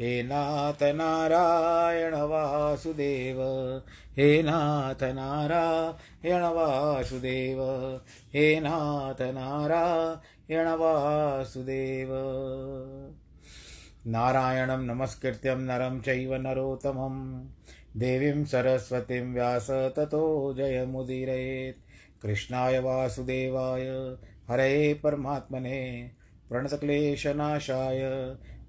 हे नाथ नारायण वासुदेव, हे नाथ नारायण वासुदेव, हे नाथ नारायण वासुदेव। नारायणं नमस्कृत्यं नरं चैव नरोत्तमं, देवीं सरस्वतीं व्यास ततो जयमुदीरयेत्। कृष्णाय वासुदेवाय, हरे परमात्मने, प्रणतक्लेशनाशाय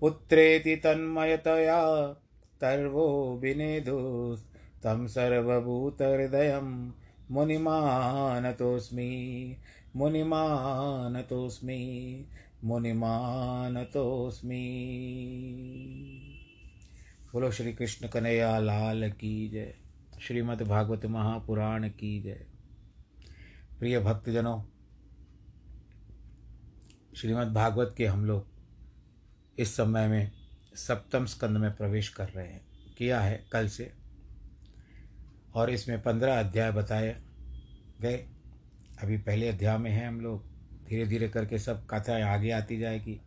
पुत्रेति तन्मयतया तर्वो विनेदुस्तं सर्वभूतहृदयं मुनिमानतोऽस्मि मुनिमानतोऽस्मि मुनिमानतोऽस्मि। बोलो श्री कृष्ण कन्हैया, लाल की जय। श्रीमद् भागवत महापुराण की जय। प्रिय भक्तजनों, श्रीमद् भागवत के हम लोग इस समय में सप्तम स्कंद में प्रवेश कर रहे हैं। किया है कल से। और इसमें पंद्रह अध्याय बताए गए। अभी पहले अध्याय में हैं हम लोग। धीरे धीरे करके सब कथाएँ आगे आती जाएगी।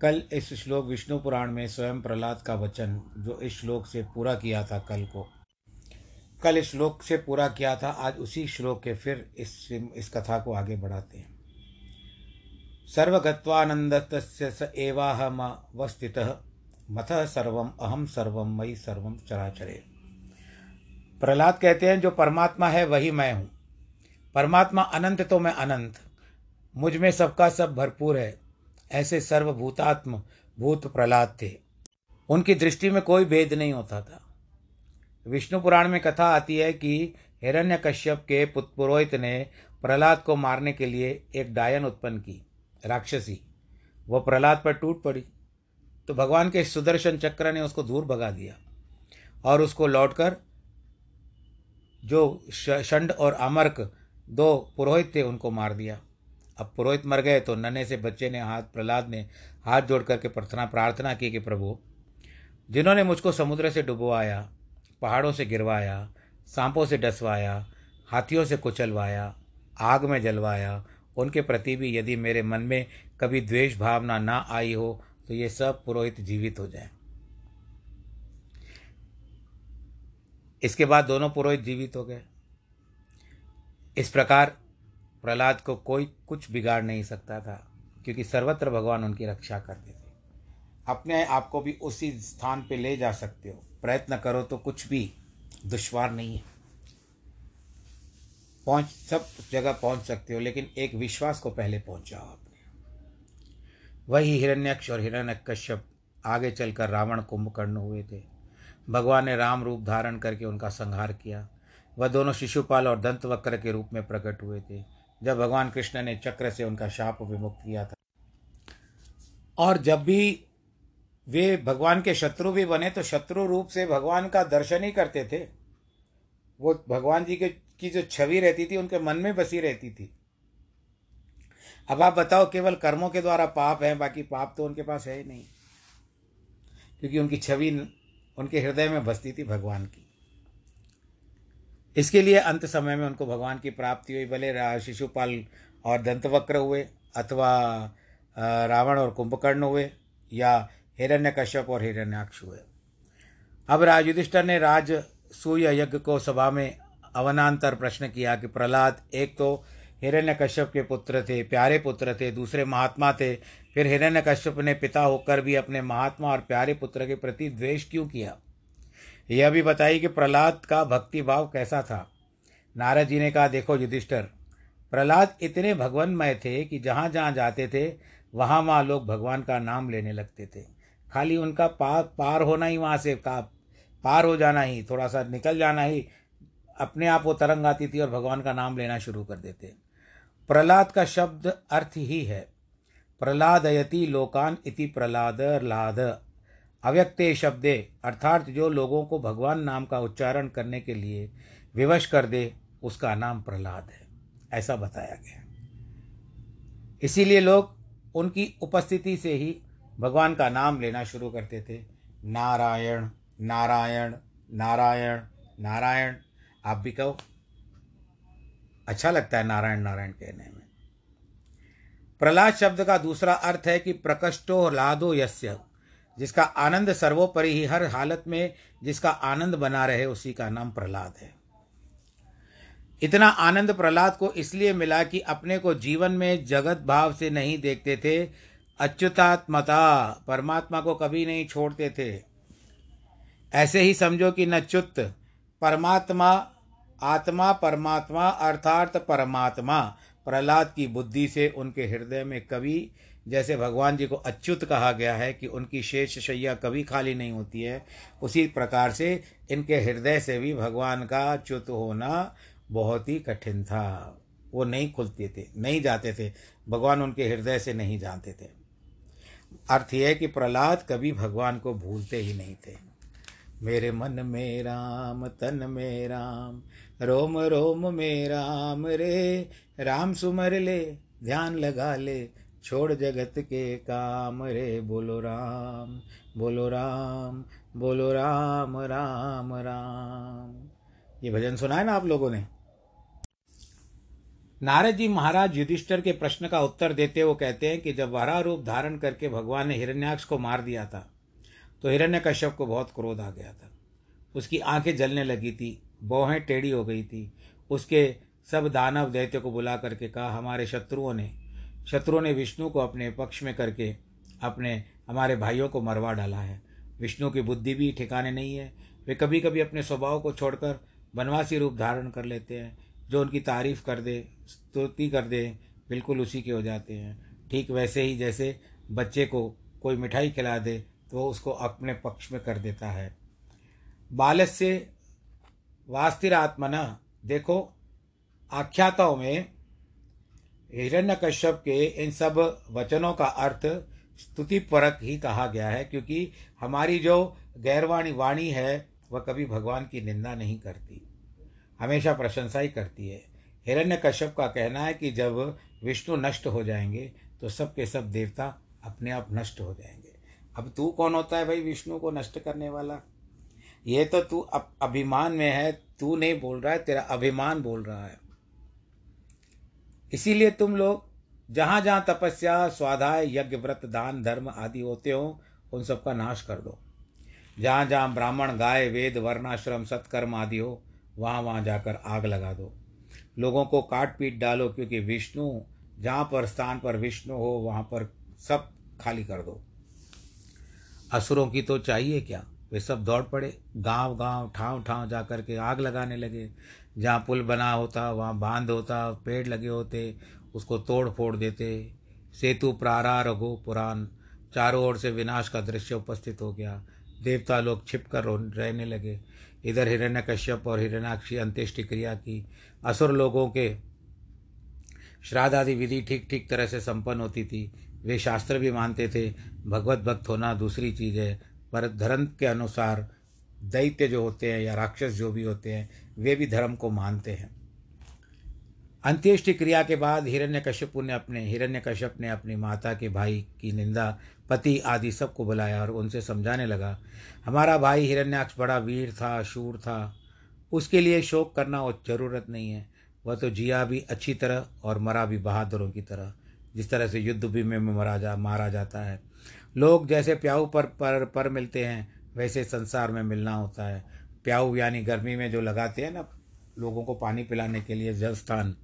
कल इस श्लोक विष्णु पुराण में स्वयं प्रहलाद का वचन, जो इस श्लोक से पूरा किया था कल को। कल इस श्लोक से पूरा किया था, आज उसी श्लोक के फिर इस इस कथा को आगे बढ़ाते हैं। सर्वगत्वानंद स एवाहम वस्थित मथ सर्वम अहम सर्वम मई सर्वम चराचरे। प्रहलाद कहते हैं, जो परमात्मा है, वही मैं हूँ। परमात्मा अनंत तो मैं अनंत। मुझमें सबका सब भरपूर है। ऐसे सर्वभूतात्म भूत प्रहलाद थे। उनकी दृष्टि में कोई भेद नहीं होता था। विष्णु पुराण में कथा आती है कि हिरण्य कश्यप के पुरोहित ने प्रहलाद को मारने के लिए एक डायन उत्पन्न की। राक्षसी, वो प्रहलाद पर टूट पड़ी। तो भगवान के सुदर्शन चक्र ने उसको दूर भगा दिया और उसको लौटकर जो शंड और अमर्क दो पुरोहित थे, उनको मार दिया। अब पुरोहित मर गए तो नन्हे से बच्चे ने हाथ, प्रहलाद ने हाथ जोड़ करके प्रार्थना प्रार्थना की कि प्रभु, जिन्होंने मुझको समुद्र से डुबवाया पहाड़ों से गिरवाया, सांपों से डसवाया, हाथियों से कुचलवाया, आग में जलवाया उनके प्रति भी यदि मेरे मन में कभी द्वेष भावना ना आई हो तो ये सब पुरोहित जीवित हो जाए। इसके बाद दोनों पुरोहित जीवित हो गए। इस प्रकार प्रहलाद को कोई कुछ बिगाड़ नहीं सकता था, क्योंकि सर्वत्र भगवान उनकी रक्षा करते थे। अपने आप को भी उसी स्थान पे ले जा सकते हो। प्रयत्न करो तो कुछ भी दुश्वार नहीं है। पहुँच, सब जगह पहुँच सकते हो, लेकिन एक विश्वास को पहले पहुंचाओ आपने वही हिरण्यक्ष और हिरण्य कश्यप आगे चलकर रावण कुंभकर्ण हुए थे। भगवान ने राम रूप धारण करके उनका संहार किया। वह दोनों शिशुपाल और दंतवक्र के रूप में प्रकट हुए थे। जब भगवान कृष्ण ने चक्र से उनका शाप विमुक्त किया था, और जब भी वे भगवान के शत्रु भी बने तो शत्रु रूप से भगवान का दर्शन ही करते थे। वो भगवान जी के की जो छवि रहती थी, उनके मन में बसी रहती थी। अब आप बताओ, केवल कर्मों के द्वारा पाप है, बाकी पाप तो उनके पास है ही नहीं। क्योंकि उनकी छवि, उनके हृदय में बसती थी भगवान की। इसके लिए अंत समय में उनको भगवान की प्राप्ति हुई। भले शिशुपाल और दंतवक्र हुए, अथवा रावण और कुंभकर्ण हुए, या हिरण्य कश्यप और हिरण्याक्ष हुए। अब राज युधिष्ठर ने राज सूर्य यज्ञ को सभा में अवनांतर प्रश्न किया कि प्रहलाद एक तो हिरण्य कश्यप के पुत्र थे, प्यारे पुत्र थे, दूसरे महात्मा थे, फिर हिरण्य कश्यप ने पिता होकर भी अपने महात्मा और प्यारे पुत्र के प्रति द्वेष क्यों किया? यह भी बताइए कि प्रहलाद का भक्ति भाव कैसा था? नारद जी ने कहा, देखो युधिष्ठर, प्रहलाद इतने भगवानमय थे कि जहाँ जहाँ जाते थे, वहाँ वहाँ लोग भगवान का नाम लेने लगते थे। खाली उनका पार पार होना ही वहाँ से, का, पार हो जाना ही, थोड़ा सा निकल जाना ही अपने आप वो तरंग आती थी और भगवान का नाम लेना शुरू कर देते। प्रहलाद का शब्द अर्थ ही है, प्रहलादयति लोकान इति प्रहलाद लाद। अव्यक्ते शब्दे, अर्थात जो लोगों को भगवान नाम का उच्चारण करने के लिए विवश कर दे, उसका नाम प्रहलाद है। ऐसा बताया गया इसीलिए लोग उनकी उपस्थिति से ही भगवान का नाम लेना शुरू करते थे। नारायण नारायण नारायण नारायण आप भी कहो। अच्छा लगता है नारायण नारायण कहने में। प्रहलाद शब्द का दूसरा अर्थ है कि प्रकष्टो लादो यस्य। जिसका आनंद सर्वोपरि ही हर हालत में जिसका आनंद बना रहे उसी का नाम प्रहलाद है। इतना आनंद प्रहलाद को इसलिए मिला कि अपने को जीवन में जगत भाव से नहीं देखते थे, अच्युतात्मता परमात्मा को कभी नहीं छोड़ते थे। ऐसे ही समझो कि न परमात्मा आत्मा परमात्मा अर्थात परमात्मा। प्रहलाद की बुद्धि से उनके हृदय में कभी जैसे भगवान जी को अच्युत कहा गया है कि उनकी शेष शैया कभी खाली नहीं होती है, उसी प्रकार से इनके हृदय से भी भगवान का अच्युत होना बहुत ही कठिन था। वो नहीं खुलते थे, नहीं जाते थे। भगवान उनके हृदय से नहीं जानते थे। अर्थ यह कि प्रहलाद कभी भगवान को भूलते ही नहीं थे। मेरे मन में राम, तन में राम रोम रोम में राम रे, राम सुमर ले, ध्यान लगा ले, छोड़ जगत के काम रे। बोलो राम बोलो राम बोलो राम राम राम। ये भजन सुना है ना आप लोगों ने? नारद जी महाराज युधिष्ठर के प्रश्न का उत्तर देते वो कहते हैं कि जब वरा रूप धारण करके भगवान ने हिरण्याक्ष को मार दिया था तो हिरण्य कश्यप को बहुत क्रोध आ गया था। उसकी आँखें जलने लगी थी बोहें टेढ़ी हो गई थी। उसके सब दानव दैत्य को बुला करके कहा, हमारे शत्रुओं ने शत्रुओं ने विष्णु को अपने पक्ष में करके अपने, हमारे भाइयों को मरवा डाला है। विष्णु की बुद्धि भी ठिकाने नहीं है। वे कभी कभी अपने स्वभाव को छोड़कर वनवासी रूप धारण कर लेते हैं। जो उनकी तारीफ़ कर दे, स्तुति कर दे, बिल्कुल उसी के हो जाते हैं। ठीक वैसे ही जैसे बच्चे को कोई मिठाई खिला दे तो उसको अपने पक्ष में कर देता है। बालस्य वास्तिरात्मना, देखो, आख्याताओं में हिरण्य कश्यप के इन सब वचनों का अर्थ स्तुति परक ही कहा गया है, क्योंकि हमारी जो गैरवाणी वाणी है, वह कभी भगवान की निंदा नहीं करती। हमेशा प्रशंसा ही करती है। हिरण्य कश्यप का कहना है कि जब विष्णु नष्ट हो जाएँगे तो सब के सब देवता अपने आप नष्ट हो जाएँगे। अब तू कौन होता है भाई विष्णु को नष्ट करने वाला? ये तो तू अभिमान में है, तू नहीं बोल रहा है, तेरा अभिमान बोल रहा है। इसीलिए तुम लोग जहाँ जहाँ तपस्या, स्वाध्याय, यज्ञ, व्रत, दान, धर्म आदि होते हो, उन सब का नाश कर दो। जहाँ जहाँ ब्राह्मण, गाय, वेद, वर्णाश्रम, सत्कर्म आदि हो, वहाँ वहाँ जाकर आग लगा दो। लोगों को काट पीट डालो, क्योंकि विष्णु, जहाँ पर स्थान पर विष्णु हो, वहाँ पर सब खाली कर दो। असुरों की तो चाहिए क्या? वे सब दौड़ पड़े। गाँव गाँव, ठाव ठाव जा कर के आग लगाने लगे। जहाँ पुल बना होता, वहाँ बाँध होता, पेड़ लगे होते, उसको तोड़ फोड़ देते। सेतु प्रारा रघु पुराण, चारों ओर से विनाश का दृश्य उपस्थित हो गया। देवता लोग छिप कर रहने लगे। इधर हिरण्य कश्यप और हिरण्याक्षी अंत्येष्टि क्रिया की। असुर लोगों के श्राद्ध आदि विधि ठीक ठीक तरह से संपन्न होती थी। वे शास्त्र भी मानते थे, भगवत भक्त होना दूसरी चीज़ है। पर धर्म के अनुसार दैत्य जो होते हैं या राक्षस जो भी होते हैं, वे भी धर्म को मानते हैं। अंत्येष्टि क्रिया के बाद हिरण्य कश्यप ने अपने हिरण्य कश्यप ने अपनी माता के भाई की निंदा, पति आदि सबको बुलाया और उनसे समझाने लगा, हमारा भाई हिरण्याक्ष बड़ा वीर था, शूर था। उसके लिए शोक करना और ज़रूरत नहीं है। वह तो जिया भी अच्छी तरह और मरा भी बहादुरों की तरह। जिस तरह से युद्ध भी में मरा जा मारा जाता है लोग जैसे प्याऊ पर पर पर मिलते हैं, वैसे संसार में मिलना होता है। प्याऊ यानी गर्मी में जो लगाते हैं ना, लोगों को पानी पिलाने के लिए जल स्थान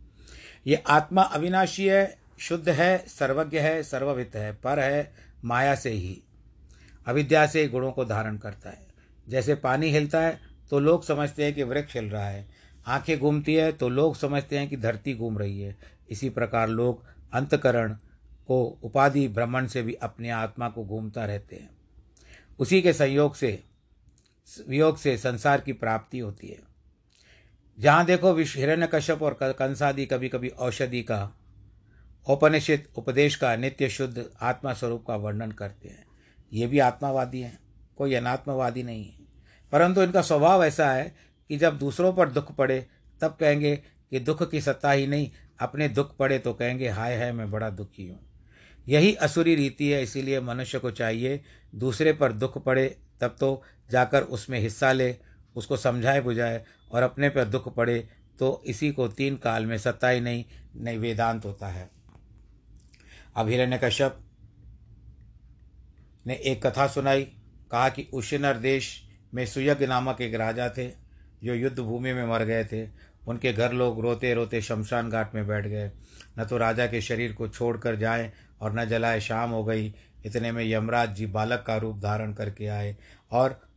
ये आत्मा अविनाशी है, शुद्ध है, सर्वज्ञ है, सर्ववित है, पर है माया से ही। अविद्या से गुणों को धारण करता है। जैसे पानी हिलता है तो लोग समझते हैं कि वृक्ष हिल रहा है। आँखें घूमती है तो लोग समझते हैं कि धरती घूम रही है। इसी प्रकार लोग अंतकरण को उपाधि ब्रह्मण से भी अपने आत्मा को घूमता रहते हैं। उसी के संयोग से, वियोग से संसार की प्राप्ति होती है। जहाँ देखो विश्व हिरण्य कश्यप और कंसादि कभी कभी औषधि का औपनिषित उपदेश का, नित्य शुद्ध आत्मा स्वरूप का वर्णन करते हैं। ये भी आत्मावादी हैं, कोई अनात्मवादी नहीं है। परंतु इनका स्वभाव ऐसा है कि जब दूसरों पर दुख पड़े, तब कहेंगे कि दुख की सत्ता ही नहीं, अपने दुख पड़े तो कहेंगे, हाय हाय, मैं बड़ा दुखी हूँ। यही असुरी रीति है, इसीलिए मनुष्य को चाहिए दूसरे पर दुख पड़े, तब तो जाकर उसमें हिस्सा ले, उसको समझाए बुझाए और अपने पर दुख पड़े तो इसी को तीन काल में सत्ता ही नहीं नहीं वेदांत होता है। अब हिरण्य कश्यप ने एक कथा सुनाई, कहा कि उशनर देश में सुयज्ञ नामक एक राजा थे, जो युद्ध भूमि में मर गए थे। उनके घर लोग रोते रोते शमशान घाट में बैठ गए। न तो राजा के शरीर को छोड़कर जाएँ और न जलाए शाम हो गई। इतने में यमराज जी बालक का रूप धारण करके आए और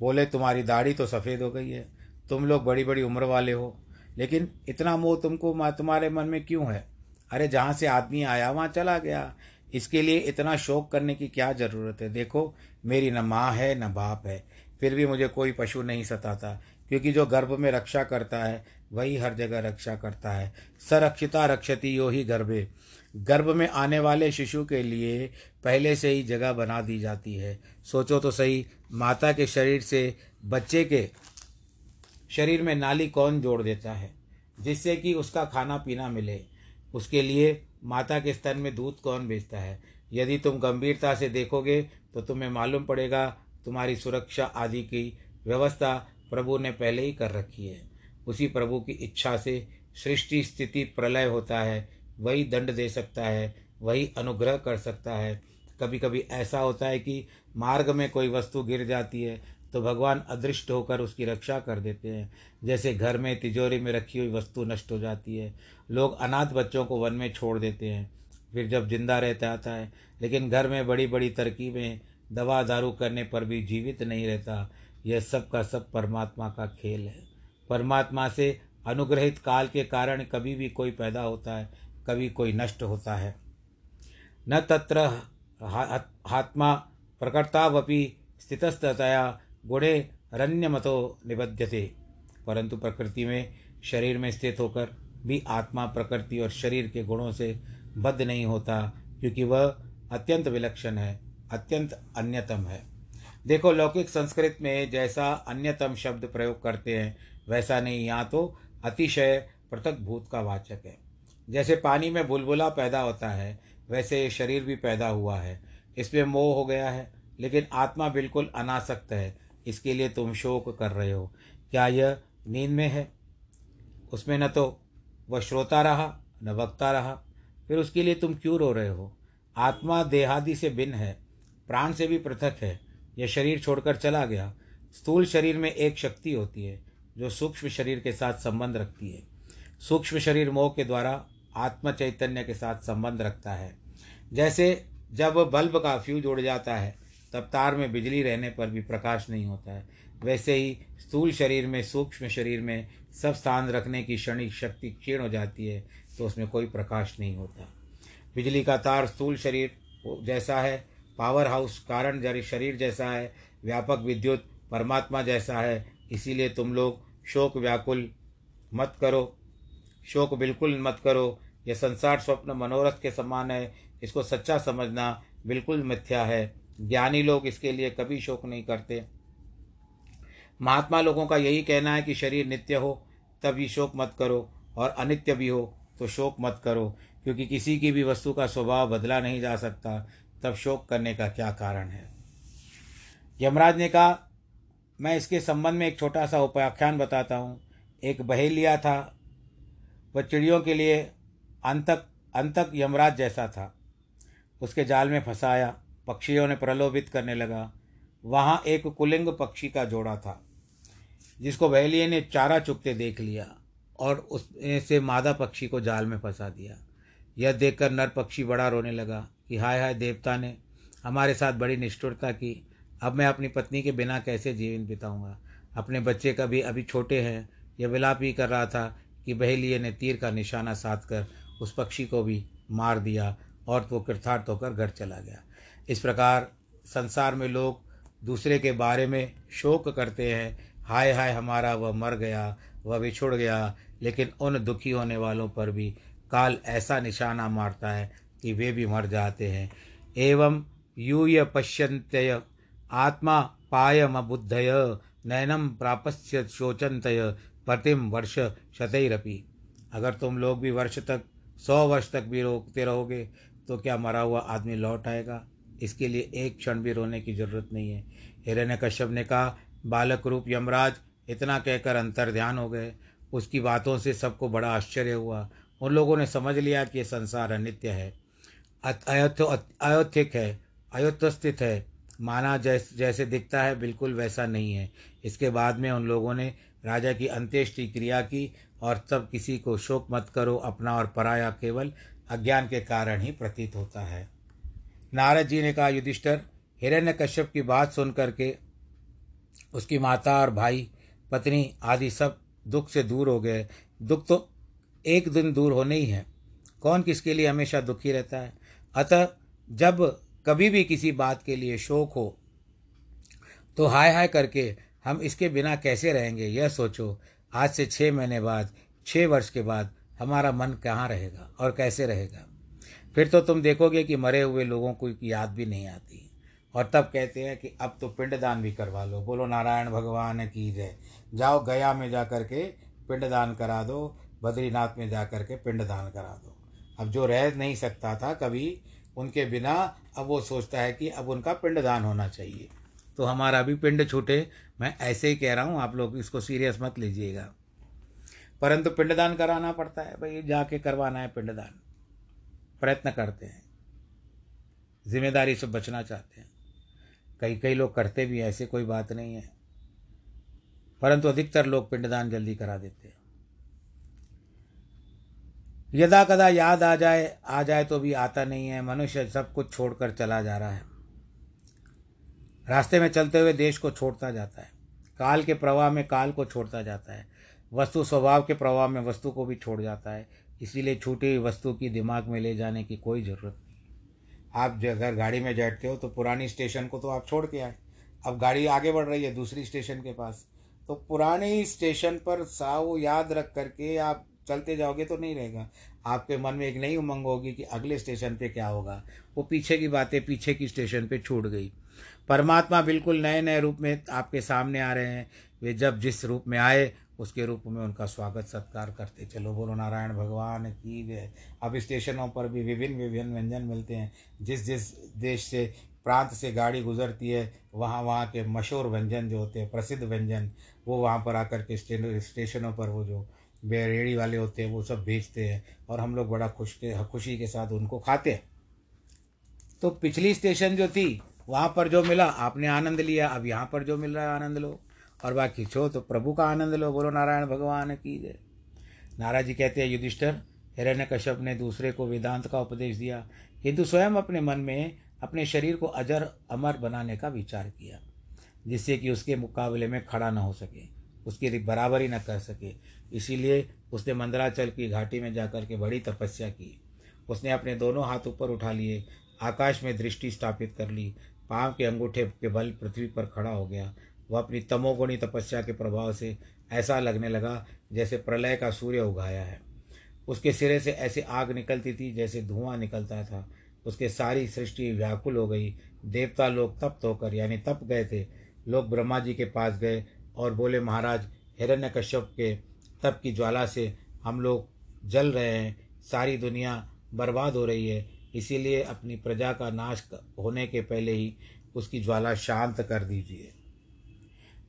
बोले, तुम्हारी दाढ़ी तो सफ़ेद हो गई है। तुम लोग बड़ी बड़ी उम्र वाले हो। लेकिन इतना मोह तुमको तुम्हारे मन में क्यों है? अरे, जहाँ से आदमी आया, वहाँ चला गया। इसके लिए इतना शोक करने की क्या ज़रूरत है? देखो, मेरी न माँ है, न बाप है। फिर भी मुझे कोई पशु नहीं सताता, क्योंकि जो गर्भ में रक्षा करता है, वही हर जगह रक्षा करता है। सरक्षिता रक्षति यो ही गर्भे। गर्भ में आने वाले शिशु के लिए पहले से ही जगह बना दी जाती है। सोचो तो सही, माता के शरीर से बच्चे के शरीर में नाली कौन जोड़ देता है, जिससे कि उसका खाना पीना मिले। उसके लिए माता के स्तन में दूध कौन बेचता है? यदि तुम गंभीरता से देखोगे तो तुम्हें मालूम पड़ेगा, तुम्हारी सुरक्षा आदि की व्यवस्था प्रभु ने पहले ही कर रखी है। उसी प्रभु की इच्छा से सृष्टि स्थिति प्रलय होता है। वही दंड दे सकता है, वही अनुग्रह कर सकता है। कभी कभी ऐसा होता है कि मार्ग में कोई वस्तु गिर जाती है तो भगवान अदृष्ट होकर उसकी रक्षा कर देते हैं। जैसे घर में तिजोरी में रखी हुई वस्तु नष्ट हो जाती है, लोग अनाथ बच्चों को वन में छोड़ देते हैं, फिर जब ज़िंदा रहता आता है। लेकिन घर में बड़ी बड़ी तरकीबें दवा दारू करने पर भी जीवित नहीं रहता, यह सब का सब परमात्मा का खेल है। परमात्मा से अनुग्रहित काल के कारण कभी भी कोई पैदा होता है कभी कोई नष्ट होता है। न तत्र हात्मा प्रकर्तावपि स्थितस्तया गुणे रण्यमतो निबध्यते। परंतु प्रकृति में, शरीर में स्थित होकर भी आत्मा प्रकृति और शरीर के गुणों से बद्ध नहीं होता, क्योंकि वह अत्यंत विलक्षण है, अत्यंत अन्यतम है। देखो, लौकिक संस्कृत में जैसा अन्यतम शब्द प्रयोग करते हैं, वैसा नहीं यहाँ तो अतिशय पृथक भूत का वाचक है। जैसे पानी में बुलबुला पैदा होता है, वैसे ये शरीर भी पैदा हुआ है। इसमें मोह हो गया है, लेकिन आत्मा बिल्कुल अनासक्त है। इसके लिए तुम शोक कर रहे हो। क्या यह नींद में है? उसमें न तो वह श्रोता रहा, न वक्ता रहा। फिर उसके लिए तुम क्यों रो रहे हो? आत्मा देहादि से भिन्न है, प्राण से भी पृथक है। यह शरीर छोड़कर चला गया। स्थूल शरीर में एक शक्ति होती है, जो सूक्ष्म शरीर के साथ संबंध रखती है। सूक्ष्म शरीर मोह के द्वारा आत्म चैतन्य के साथ संबंध रखता है। जैसे जब बल्ब का फ्यूज उड़ जाता है, तब तार में बिजली रहने पर भी प्रकाश नहीं होता है। वैसे ही स्थूल शरीर में, सूक्ष्म शरीर में सब स्थान रखने की क्षणिक शक्ति क्षीण हो जाती है तो उसमें कोई प्रकाश नहीं होता। बिजली का तार स्थूल शरीर जैसा है, पावर हाउस कारण जरी शरीर जैसा है, व्यापक विद्युत परमात्मा जैसा है, इसीलिए तुम लोग शोक व्याकुल मत करो। शोक बिल्कुल मत करो। यह संसार स्वप्न मनोरथ के समान है। इसको सच्चा समझना बिल्कुल मिथ्या है। ज्ञानी लोग इसके लिए कभी शोक नहीं करते। महात्मा लोगों का यही कहना है कि शरीर नित्य हो, तभी शोक मत करो। और अनित्य भी हो तो शोक मत करो। क्योंकि किसी की भी वस्तु का स्वभाव बदला नहीं जा सकता। तब शोक करने का क्या कारण है? यमराज ने कहा, मैं इसके संबंध में एक छोटा सा उपाख्यान बताता हूँ। एक बहेलिया था वह चिड़ियों के लिए अंतक अंतक यमराज जैसा था। उसके जाल में फंसाया, पक्षियों ने प्रलोभित करने लगा। वहाँ एक कुलिंग पक्षी का जोड़ा था, जिसको बहेलिए ने चारा चुगते देख लिया और उसमें से मादा पक्षी को जाल में फंसा दिया। यह देखकर नर पक्षी बड़ा रोने लगा कि हाय हाय देवता ने हमारे साथ बड़ी निष्ठुरता की। अब मैं अपनी पत्नी के बिना कैसे जीवन बिताऊँगा? अपने बच्चे का भी अभी छोटे हैं, यह विलाप ही कर रहा था कि बहेलिए ने तीर का निशाना साध कर उस पक्षी को भी मार दिया और वो कृथार्थ होकर घर चला गया। इस प्रकार संसार में लोग दूसरे के बारे में शोक करते हैं। हाय हाय हमारा वह मर गया, वह बिछुड़ गया, लेकिन उन दुखी होने वालों पर भी काल ऐसा निशाना मारता है कि वे भी मर जाते हैं। एवं यूय पश्यंत्य आत्मा पायम बुद्धय नयनम प्रापस्य शोचंतय प्रतिम वर्ष शतरपी। अगर तुम लोग भी वर्ष तक, सौ वर्ष तक भी रोकते रहोगे तो क्या मरा हुआ आदमी लौट आएगा? इसके लिए एक क्षण भी रोने की ज़रूरत नहीं है। हिरण्य कश्यप ने कहा, बालक रूप यमराज, इतना कहकर अंतर ध्यान हो गए। उसकी बातों से सबको बड़ा आश्चर्य हुआ। उन लोगों ने समझ लिया कि ये संसार अनित्य है। अयोध्य अयोथिक है अयोत्यस्थित है। माना जैस, जैसे दिखता है, बिल्कुल वैसा नहीं है। इसके बाद में उन लोगों ने राजा की अंत्येष्टि क्रिया की और तब किसी को शोक मत करो, अपना और पराया केवल अज्ञान के कारण ही प्रतीत होता है। नारद जी ने कहा, युधिष्ठर हिरण्य कश्यप की बात सुन करके उसकी माता और भाई, पत्नी आदि सब दुख से दूर हो गए। दुख तो एक दिन दूर होने ही है। कौन किसके लिए हमेशा दुखी रहता है? अतः जब कभी भी किसी बात के लिए शोक हो तो हाय हाय करके हम इसके बिना कैसे रहेंगे? यह सोचो, आज से छः महीने बाद छः वर्ष के बाद हमारा मन कहाँ रहेगा और कैसे रहेगा? फिर तो तुम देखोगे कि मरे हुए लोगों को याद भी नहीं आती। और तब कहते हैं कि अब तो पिंडदान भी करवा लो। बोलो, नारायण भगवान की जय। जाओ गया में जा कर के पिंडदान करा दो, बद्रीनाथ में जा कर के पिंडदान करा दो। अब जो रह नहीं सकता था कभी उनके बिना अब वो सोचता है कि अब उनका पिंडदान होना चाहिए। तो हमारा भी पिंड छूटे। मैं ऐसे ही कह रहा हूँ, आप लोग इसको सीरियस मत लीजिएगा। परंतु पिंडदान कराना पड़ता है, भाई, जाके करवाना है पिंडदान। प्रयत्न करते हैं। ज़िम्मेदारी से बचना चाहते हैं। कई कई लोग करते भी ऐसे कोई बात नहीं है। परंतु अधिकतर लोग पिंडदान जल्दी करा देते हैं। यदा कदा याद आ जाए आ जाए तो भी आता नहीं है। मनुष्य सब कुछ छोड़कर चला जा रहा है। रास्ते में चलते हुए देश को छोड़ता जाता है। काल के प्रवाह में काल को छोड़ता जाता है। वस्तु स्वभाव के प्रवाह में वस्तु को भी छोड़ जाता है। इसीलिए छूटी हुई वस्तु की दिमाग में ले जाने की कोई ज़रूरत नहीं। आप अगर गाड़ी में बैठते हो तो पुरानी स्टेशन को तो आप छोड़ के आए। अब गाड़ी आगे बढ़ रही है दूसरी स्टेशन के पास। तो पुरानी स्टेशन पर साव याद रख करके आप चलते जाओगे तो नहीं रहेगा। आपके मन में एक नई उमंग होगी कि अगले स्टेशन पे क्या होगा। वो पीछे की बातें पीछे की स्टेशन पे छूट गई। परमात्मा बिल्कुल नए नए रूप में आपके सामने आ रहे हैं। वे जब जिस रूप में आए, उसके रूप में उनका स्वागत सत्कार करते। चलो बोलो, नारायण भगवान की जय। अब स्टेशनों पर भी विभिन्न विभिन्न व्यंजन मिलते हैं। जिस जिस देश से, प्रांत से गाड़ी गुजरती है, वहाँ वहाँ के मशहूर व्यंजन जो होते हैं, प्रसिद्ध व्यंजन, वो वहाँ पर आकर के स्टेशनों पर वो जो बेरेड़ी वाले होते हैं, वो सब बेचते हैं और हम लोग बड़ा खुश के, खुशी के साथ उनको खाते हैं। तो पिछली स्टेशन जो थी, वहाँ पर जो मिला, आपने आनंद लिया, अब यहाँ पर जो मिल रहा है आनंद लो। और बाकी छो तो प्रभु का आनंद लो, बोलो, नारायण भगवान की जय। नाराज़ जी कहते हैं, युधिष्ठर हिरण्य कश्यप ने दूसरे को वेदांत का उपदेश दिया। किंतु स्वयं अपने मन में, अपने शरीर को अजर, अमर बनाने का विचार किया, जिससे कि उसके मुकाबले में खड़ा न हो सके। उसकी बराबरी न कर सके। इसीलिए उसने मंदराचल की घाटी में जाकर के बड़ी तपस्या की। उसने अपने दोनों हाथ ऊपर उठा लिए, आकाश में दृष्टि स्थापित कर ली, पाँव के अंगूठे के बल पृथ्वी पर खड़ा हो गया। वह अपनी तमोगुणी तपस्या के प्रभाव से ऐसा लगने लगा जैसे प्रलय का सूर्य उगाया है। उसके सिरे से ऐसी आग निकलती थी जैसे धुआँ निकलता था। उसके सारी सृष्टि व्याकुल हो गई। देवता लोग तप्त होकर, यानी तप गए थे। लोग ब्रह्मा जी के पास गए। और बोले, महाराज हिरण्य कश्यप के तप की ज्वाला से हम लोग जल रहे हैं, सारी दुनिया बर्बाद हो रही है। इसीलिए अपनी प्रजा का नाश होने के पहले ही उसकी ज्वाला शांत कर दीजिए।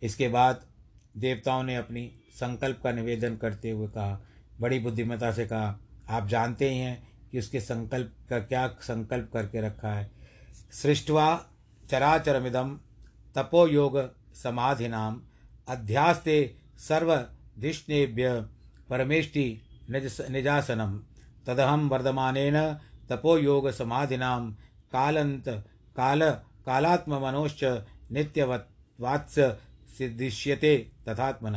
इसके बाद देवताओं ने अपनी संकल्प का निवेदन करते हुए कहा, बड़ी बुद्धिमता से कहा, आप जानते ही हैं कि उसके संकल्प का क्या संकल्प करके रखा है। सृष्टवा चराचरमिदम तपो योग समाधिनाम अध्यास्ते सर्वधिष्णेभ्य परमेष्टि निज निजासनम। तदहम वर्धमानेन तपो योग समाधिनां कालंत काल कालात्म मनोश्च नित्यवत्वात्स सिद्धिष्यते तथात्मन।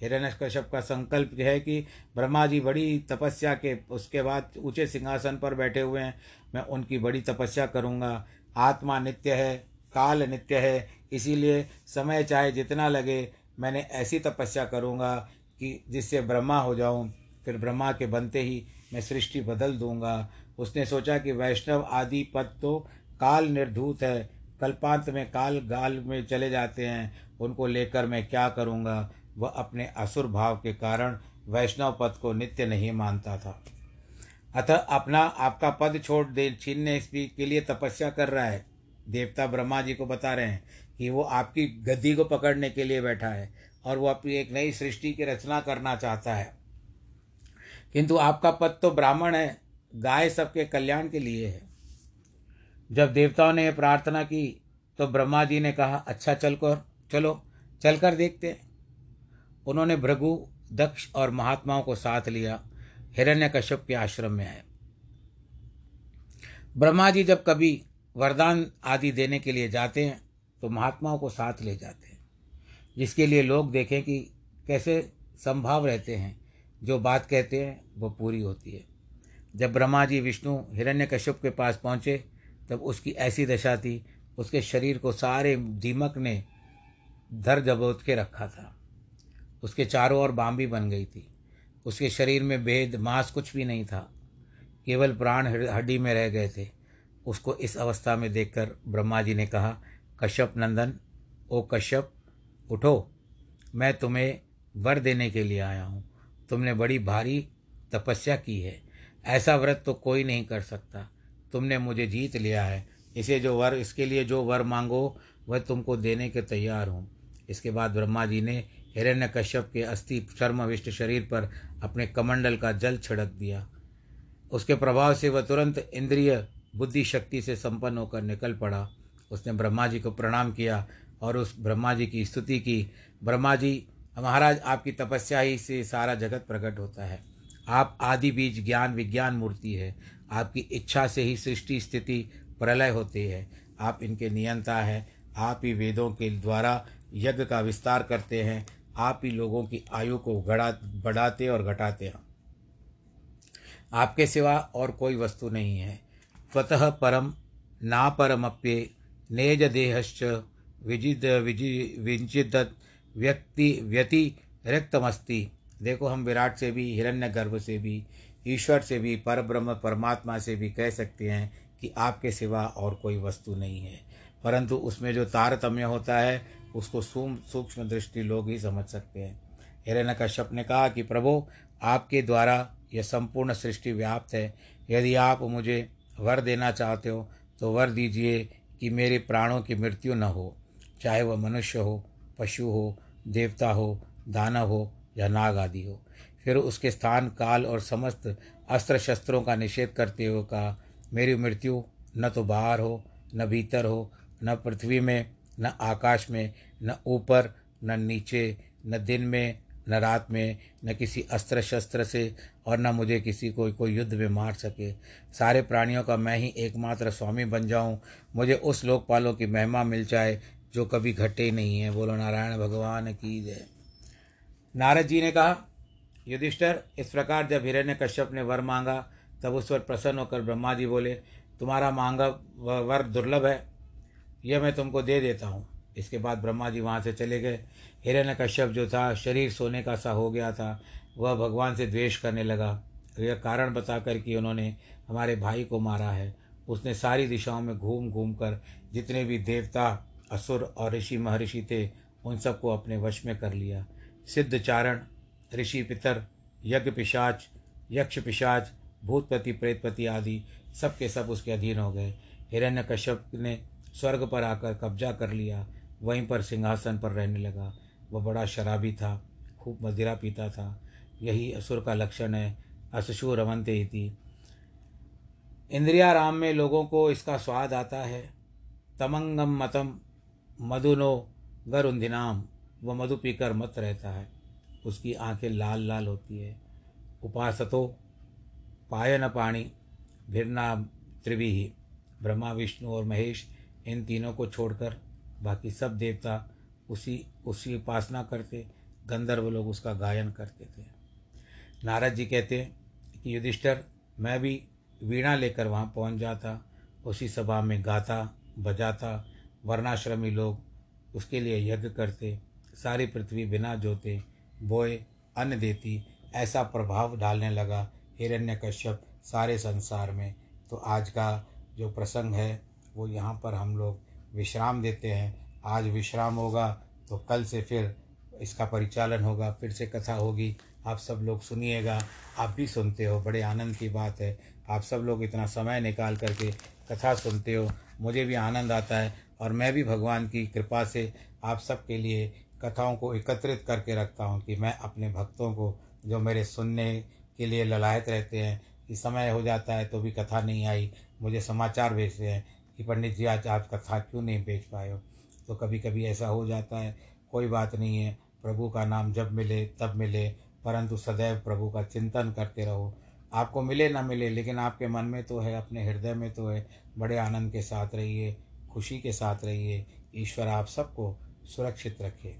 हिरण्यकश्यप का संकल्प है कि ब्रह्मा जी बड़ी तपस्या के उसके बाद ऊँचे सिंहासन पर बैठे हुए हैं। मैं उनकी बड़ी तपस्या करूँगा। आत्मा नित्य है, काल नित्य है, इसीलिए समय चाहे जितना लगे मैंने ऐसी तपस्या करूँगा कि जिससे ब्रह्मा हो जाऊँ, फिर ब्रह्मा के बनते ही मैं सृष्टि बदल दूँगा। उसने सोचा कि वैष्णव आदि पद तो काल निर्धूत है, कल्पांत में काल गाल में चले जाते हैं, उनको लेकर मैं क्या करूँगा? वह अपने असुर भाव के कारण वैष्णव पद को नित्य नहीं मानता था। अतः अपना आपका पद छोड़ दे, छीनने के लिए तपस्या कर रहा है। देवता ब्रह्मा जी को बता रहे हैं कि वो आपकी गद्दी को पकड़ने के लिए बैठा है और वो अपनी एक नई सृष्टि की रचना करना चाहता है। किंतु आपका पद तो ब्राह्मण है, गाय सबके कल्याण के लिए है। जब देवताओं ने प्रार्थना की तो ब्रह्मा जी ने कहा अच्छा चल कर चलो चल कर देखते हैं। उन्होंने भृगु, दक्ष और महात्माओं को साथ लिया हिरण्य कश्यप के आश्रम में आए। ब्रह्मा जी जब कभी वरदान आदि देने के लिए जाते हैं तो महात्माओं को साथ ले जाते हैं। जिसके लिए लोग देखें कि कैसे संभाव रहते हैं। जो बात कहते हैं, वो पूरी होती है। जब ब्रह्मा जी विष्णु हिरण्यकश्यप के पास पहुँचे, तब उसकी ऐसी दशा थी, उसके शरीर को सारे दीमक ने धर जबोत के रखा था। उसके चारों ओर बाम्बी बन गई थी। उसके शरीर में भेद, मांस कुछ भी नहीं था। केवल प्राण हड्डी में रह गए थे। उसको इस अवस्था में देखकर ब्रह्मा जी ने कहा कश्यप नंदन, ओ कश्यप, उठो, मैं तुम्हें वर देने के लिए आया हूँ। तुमने बड़ी भारी तपस्या की है। ऐसा व्रत तो कोई नहीं कर सकता। तुमने मुझे जीत लिया है। इसे जो वर, इसके लिए जो वर मांगो, वह तुमको देने के तैयार हूँ। इसके बाद ब्रह्मा जी ने हिरण्य कश्यप के अस्थि शर्मविष्ट शरीर पर अपने कमंडल का जल छिड़क दिया। उसके प्रभाव से वह तुरंत इंद्रिय बुद्धि शक्ति से संपन्न होकर निकल पड़ा। उसने ब्रह्मा जी को प्रणाम किया और उस ब्रह्मा जी की स्तुति की। ब्रह्मा जी, महाराज, आपकी तपस्या ही से सारा जगत प्रकट होता है। आप आदि बीज ज्ञान विज्ञान मूर्ति है। आपकी इच्छा से ही सृष्टि स्थिति प्रलय होती है। आप इनके नियंता हैं। आप ही वेदों के द्वारा यज्ञ का विस्तार करते हैं। आप ही लोगों की आयु को गढ़ा बढ़ाते और घटाते हैं। आपके सिवा और कोई वस्तु नहीं है। स्वतः परम ना परमप्ये नेज देहश्च विजिद, विजि विंचित व्यक्ति, व्यति रिक्तमस्ति। देखो, हम विराट से भी हिरण्य गर्भ से भी, ईश्वर से भी पर ब्रह्म परमात्मा से भी कह सकते हैं कि आपके सिवा और कोई वस्तु नहीं है। परंतु उसमें जो तारतम्य होता है, उसको सूक्ष्म दृष्टि लोग ही समझ सकते हैं। हिरण्य कश्यप ने कहा कि, प्रभु, आपके द्वारा यह संपूर्ण सृष्टि व्याप्त है। यदि आप मुझे वर देना चाहते हो तो वर दीजिए। कि मेरे प्राणों की मृत्यु न हो, चाहे वह मनुष्य हो, पशु हो, देवता हो, दानव हो या नाग आदि हो। फिर उसके स्थान, काल और समस्त अस्त्र शस्त्रों का निषेध करते हुए कहा, मेरी मृत्यु न तो बाहर हो, न भीतर हो, न पृथ्वी में, न आकाश में, न ऊपर, न नीचे, न दिन में न रात में, न किसी अस्त्र शस्त्र से और न मुझे किसी को, कोई युद्ध में मार सके। सारे प्राणियों का मैं ही एकमात्र स्वामी बन जाऊँ। मुझे उस लोकपालों की महिमा मिल जाए, जो कभी घटे नहीं है। बोलो, नारायण भगवान की जय। नारद जी ने कहा, युधिष्ठर, इस प्रकार जब हिरण्य कश्यप ने वर मांगा, तब उस पर प्रसन्न होकर ब्रह्मा जी बोले, तुम्हारा मांगा वर दुर्लभ है। यह मैं तुमको दे देता हूँ। इसके बाद ब्रह्मा जी वहाँ से चले गए। हिरण्य कश्यप जो था, शरीर सोने का सा हो गया था, वह भगवान से द्वेष करने लगा। यह कारण बता कर कि उन्होंने हमारे भाई को मारा है। उसने सारी दिशाओं में घूम घूम कर जितने भी देवता, असुर और ऋषि महर्षि थे, उन सबको अपने वश में कर लिया। सिद्ध चारण, ऋषि पितर, यज्ञ पिशाच, यक्ष पिशाच, भूतपति, प्रेतपति आदि सब के सब उसके अधीन हो गए। हिरण्य कश्यप ने स्वर्ग पर आकर कब्जा कर लिया। वहीं पर सिंहासन पर रहने लगा। वह बड़ा शराबी था, खूब मदिरा पीता था। यही असुर का लक्षण है असशु रमनते थी इंद्रिया राम में लोगों को इसका स्वाद आता है। तमंगम मतम मधुनो गरुंधिनाम। वह मधु पीकर मत रहता है। उसकी आँखें लाल लाल होती है। उपासतो, पायन पाणी, भिरना त्रिवी ब्रह्मा, विष्णु और महेश इन तीनों को छोड़कर बाकी सब देवता उसी उसी उपासना करते, गंधर्व लोग उसका गायन करते थे। नारद जी कहते हैं कि युधिष्ठर, मैं भी वीणा लेकर वहाँ पहुँच जाता, उसी सभा में गाता, बजाता, वर्णाश्रमी लोग उसके लिए यज्ञ करते, सारी पृथ्वी बिना जोते, बोए, अन्न देती, ऐसा प्रभाव डालने लगा हिरण्य कश्यप सारे संसार में। तो आज का जो प्रसंग है, वो यहाँ पर हम लोग विश्राम देते हैं। आज विश्राम होगा तो कल से फिर इसका परिचालन होगा, फिर से कथा होगी। आप सब लोग सुनिएगा, आप भी सुनते हो, बड़े आनंद की बात है। आप सब लोग इतना समय निकाल करके कथा सुनते हो, मुझे भी आनंद आता है और मैं भी भगवान की कृपा से आप सबके लिए कथाओं को एकत्रित करके रखता हूँ कि मैं अपने भक्तों को, जो मेरे सुनने के लिए ललायत रहते हैं, कि समय हो जाता है तो भी कथा नहीं आई, मुझे समाचार भेजते हैं। कि पंडित जी, आज आप कथा क्यों नहीं भेज पाए हो? तो कभी कभी ऐसा हो जाता है, कोई बात नहीं है, प्रभु का नाम जब मिले, तब मिले, परंतु सदैव प्रभु का चिंतन करते रहो। आपको मिले ना मिले, लेकिन आपके मन में तो है, अपने हृदय में तो है, बड़े आनंद के साथ रहिए, खुशी के साथ रहिए। ईश्वर आप सबको सुरक्षित रखे,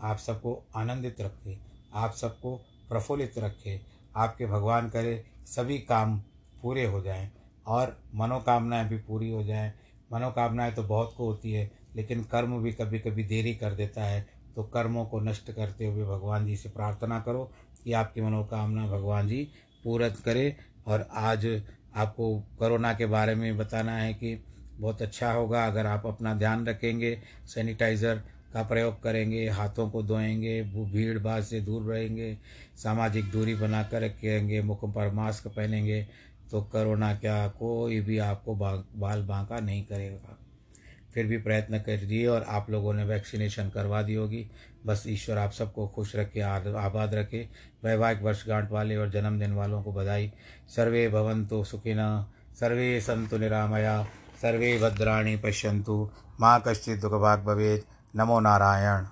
आप सबको आनंदित रखे, आप सबको प्रफुल्लित रखे। आपके भगवान करे, सभी काम पूरे हो जाएँ। और मनोकामनाएँ भी पूरी हो जाएँ। मनोकामनाएँ तो बहुत को होती है, लेकिन कर्म भी कभी कभी देरी कर देता है। तो कर्मों को नष्ट करते हुए भगवान जी से प्रार्थना करो कि आपकी मनोकामना भगवान जी पूरत करे। और आज आपको कोरोना के बारे में बताना है कि बहुत अच्छा होगा, अगर आप अपना ध्यान रखेंगे, सैनिटाइज़र का प्रयोग करेंगे, हाथों को धोएँगे भीड़ भाड़ से दूर रहेंगे, सामाजिक दूरी बना कर रखेंगे, मुख पर मास्क पहनेंगे तो करोना क्या, कोई भी आपको बाल बांका नहीं करेगा। फिर भी प्रयत्न कर दिए और आप लोगों ने वैक्सीनेशन करवा दी होगी। बस ईश्वर आप सबको खुश रखे आबाद रखे। वैवाहिक वर्षगांठ वाले और जन्मदिन वालों को बधाई। सर्वे भवंतु सुखिनः, सर्वे संतु निरामया, सर्वे भद्राणी पश्यंतु माँ कश्चित् दुखभाग भवेद नमो नारायण।